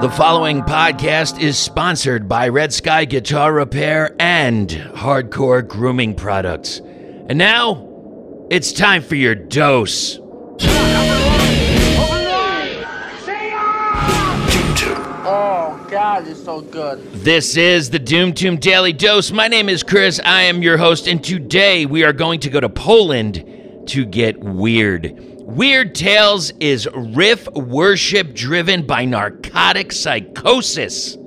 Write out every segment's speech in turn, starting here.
The following podcast is sponsored by Red Sky Guitar Repair and Hardcore Grooming Products. And now, it's time for your dose. Oh God, it's so good. This is the Doom Tomb Daily Dose. My name is Chris. I am your host, and today we are going to go to Poland to get weird. Weird Tales is riff worship driven by narcotic psychosis.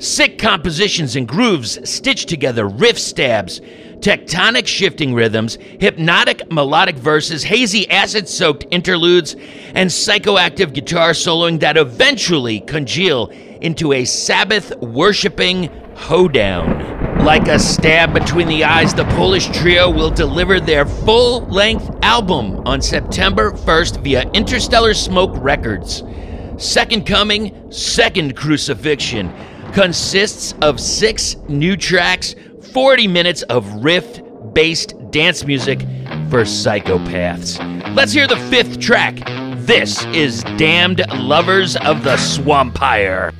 Sick compositions and grooves stitched together, riff stabs, tectonic shifting rhythms, hypnotic melodic verses, hazy acid soaked interludes, and psychoactive guitar soloing that eventually congeal into a Sabbath worshiping hoedown. Like a stab between the eyes, the Polish trio will deliver their full length album on September 1st via Interstellar Smoke Records. Second Coming, Second Crucifixion consists of six new tracks, 40 minutes of riff based dance music for psychopaths. Let's hear the fifth track. This is Damned Lovers of the Swampire.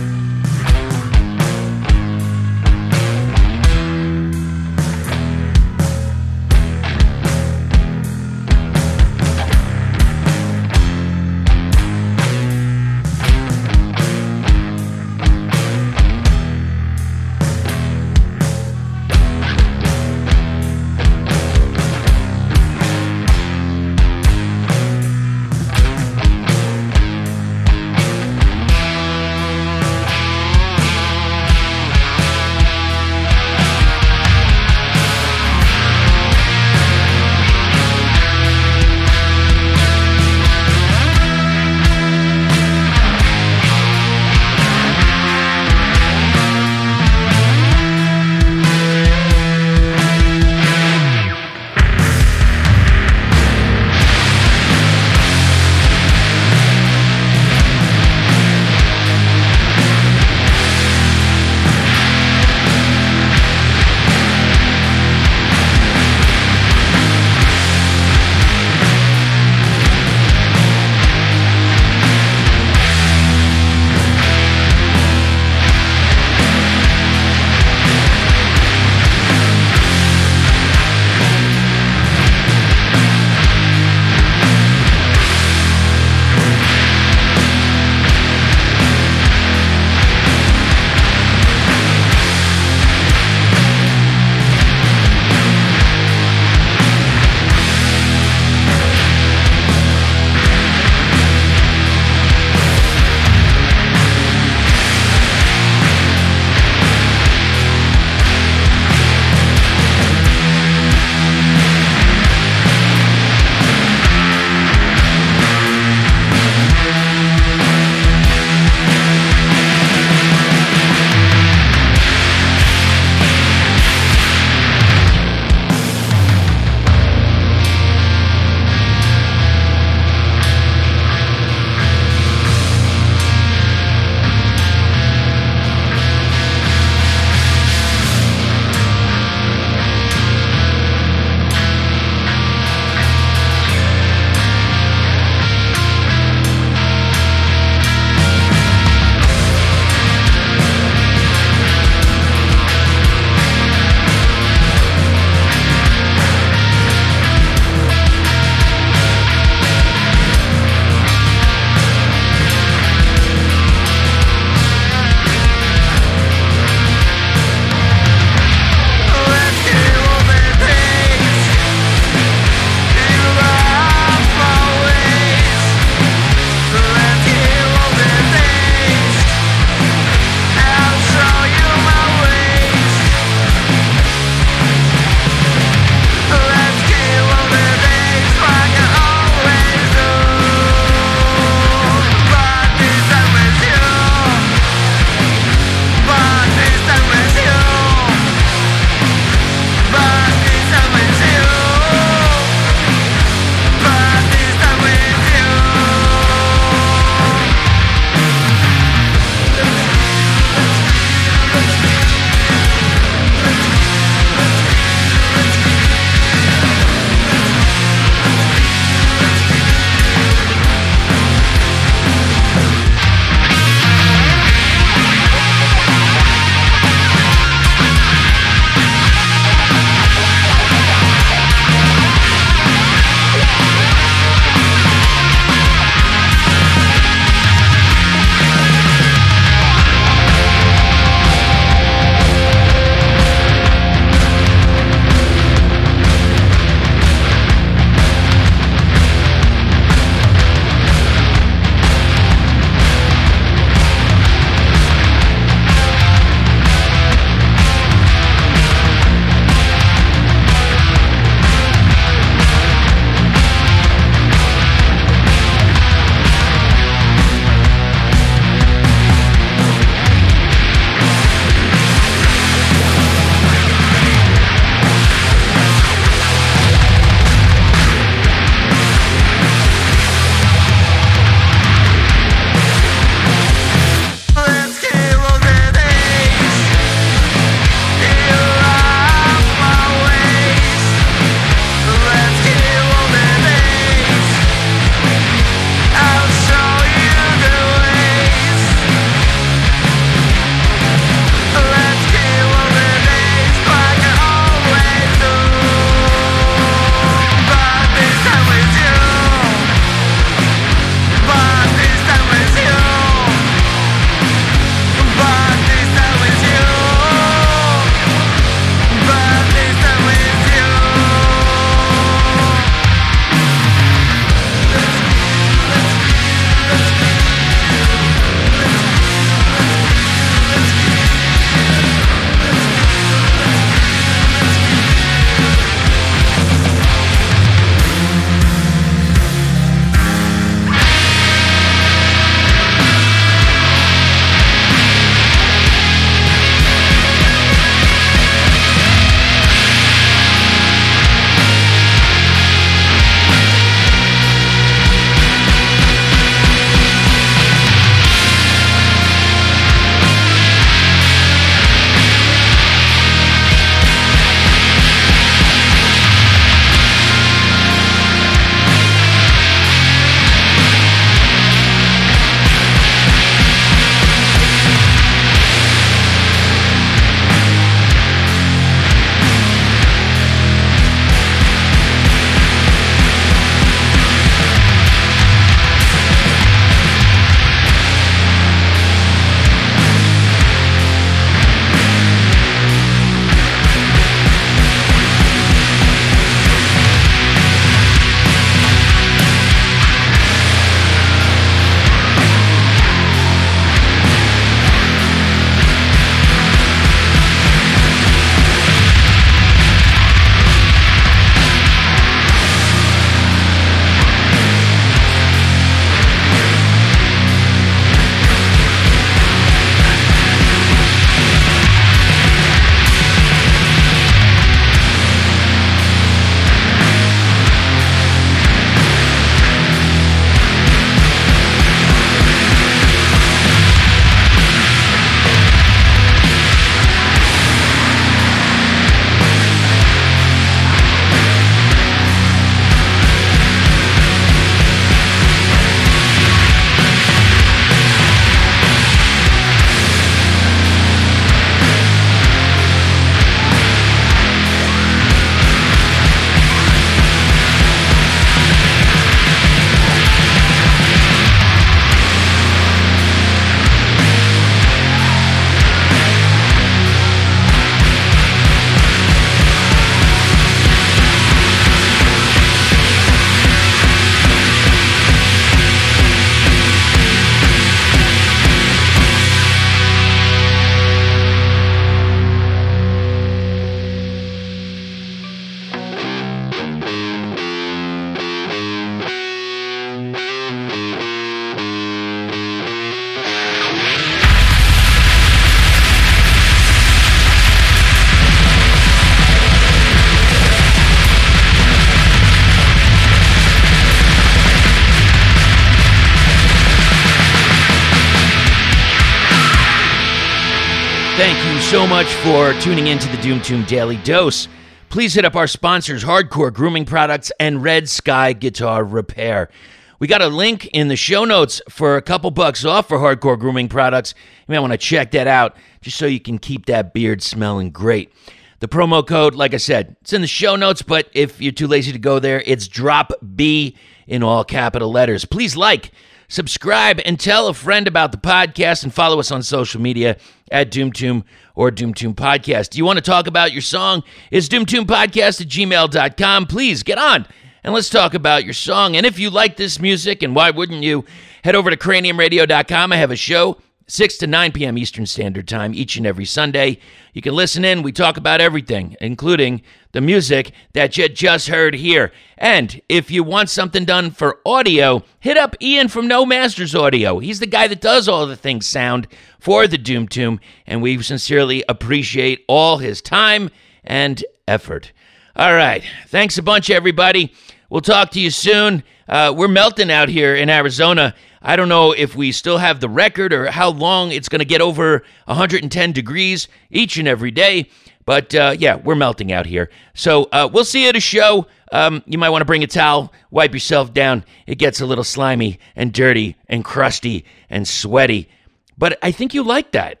Thank you so much for tuning in to the Doom Tomb Daily Dose. Please hit up our sponsors, Hardcore Grooming Products and Red Sky Guitar Repair. We got a link in the show notes for a couple bucks off for Hardcore Grooming Products. You might want to check that out just so you can keep that beard smelling great. The promo code, like I said, it's in the show notes, but if you're too lazy to go there, it's drop B in all capital letters. Please like, subscribe, and tell a friend about the podcast and follow us on social media at DoomTomb or DoomTomb Podcast. Do you want to talk about your song? It's DoomTombPodcast at gmail.com. Please get on and let's talk about your song. And if you like this music, and why wouldn't you, head over to craniumradio.com. I have a show 6 to 9 p.m. Eastern Standard Time each and every Sunday. You can listen in. We talk about everything, including the music that you just heard here. And if you want something done for audio, hit up Ian from No Masters Audio. He's the guy that does all the things sound for the Doom Tomb, and we sincerely appreciate all his time and effort. All right. Thanks a bunch, everybody. We'll talk to you soon. Uh, we're melting out here in Arizona. I don't know if we still have the record or how long it's going to get over 110 degrees each and every day. But uh, yeah, we're melting out here. So uh, we'll see you at a show. Um, you might want to bring a towel, wipe yourself down. It gets a little slimy and dirty and crusty and sweaty. But I think you like that.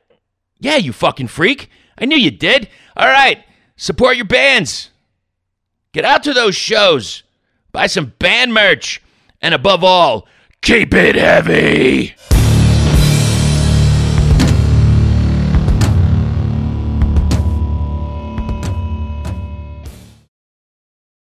Yeah, you fucking freak. I knew you did. All right, support your bands. Get out to those shows. Buy some band merch. And above all, keep it heavy.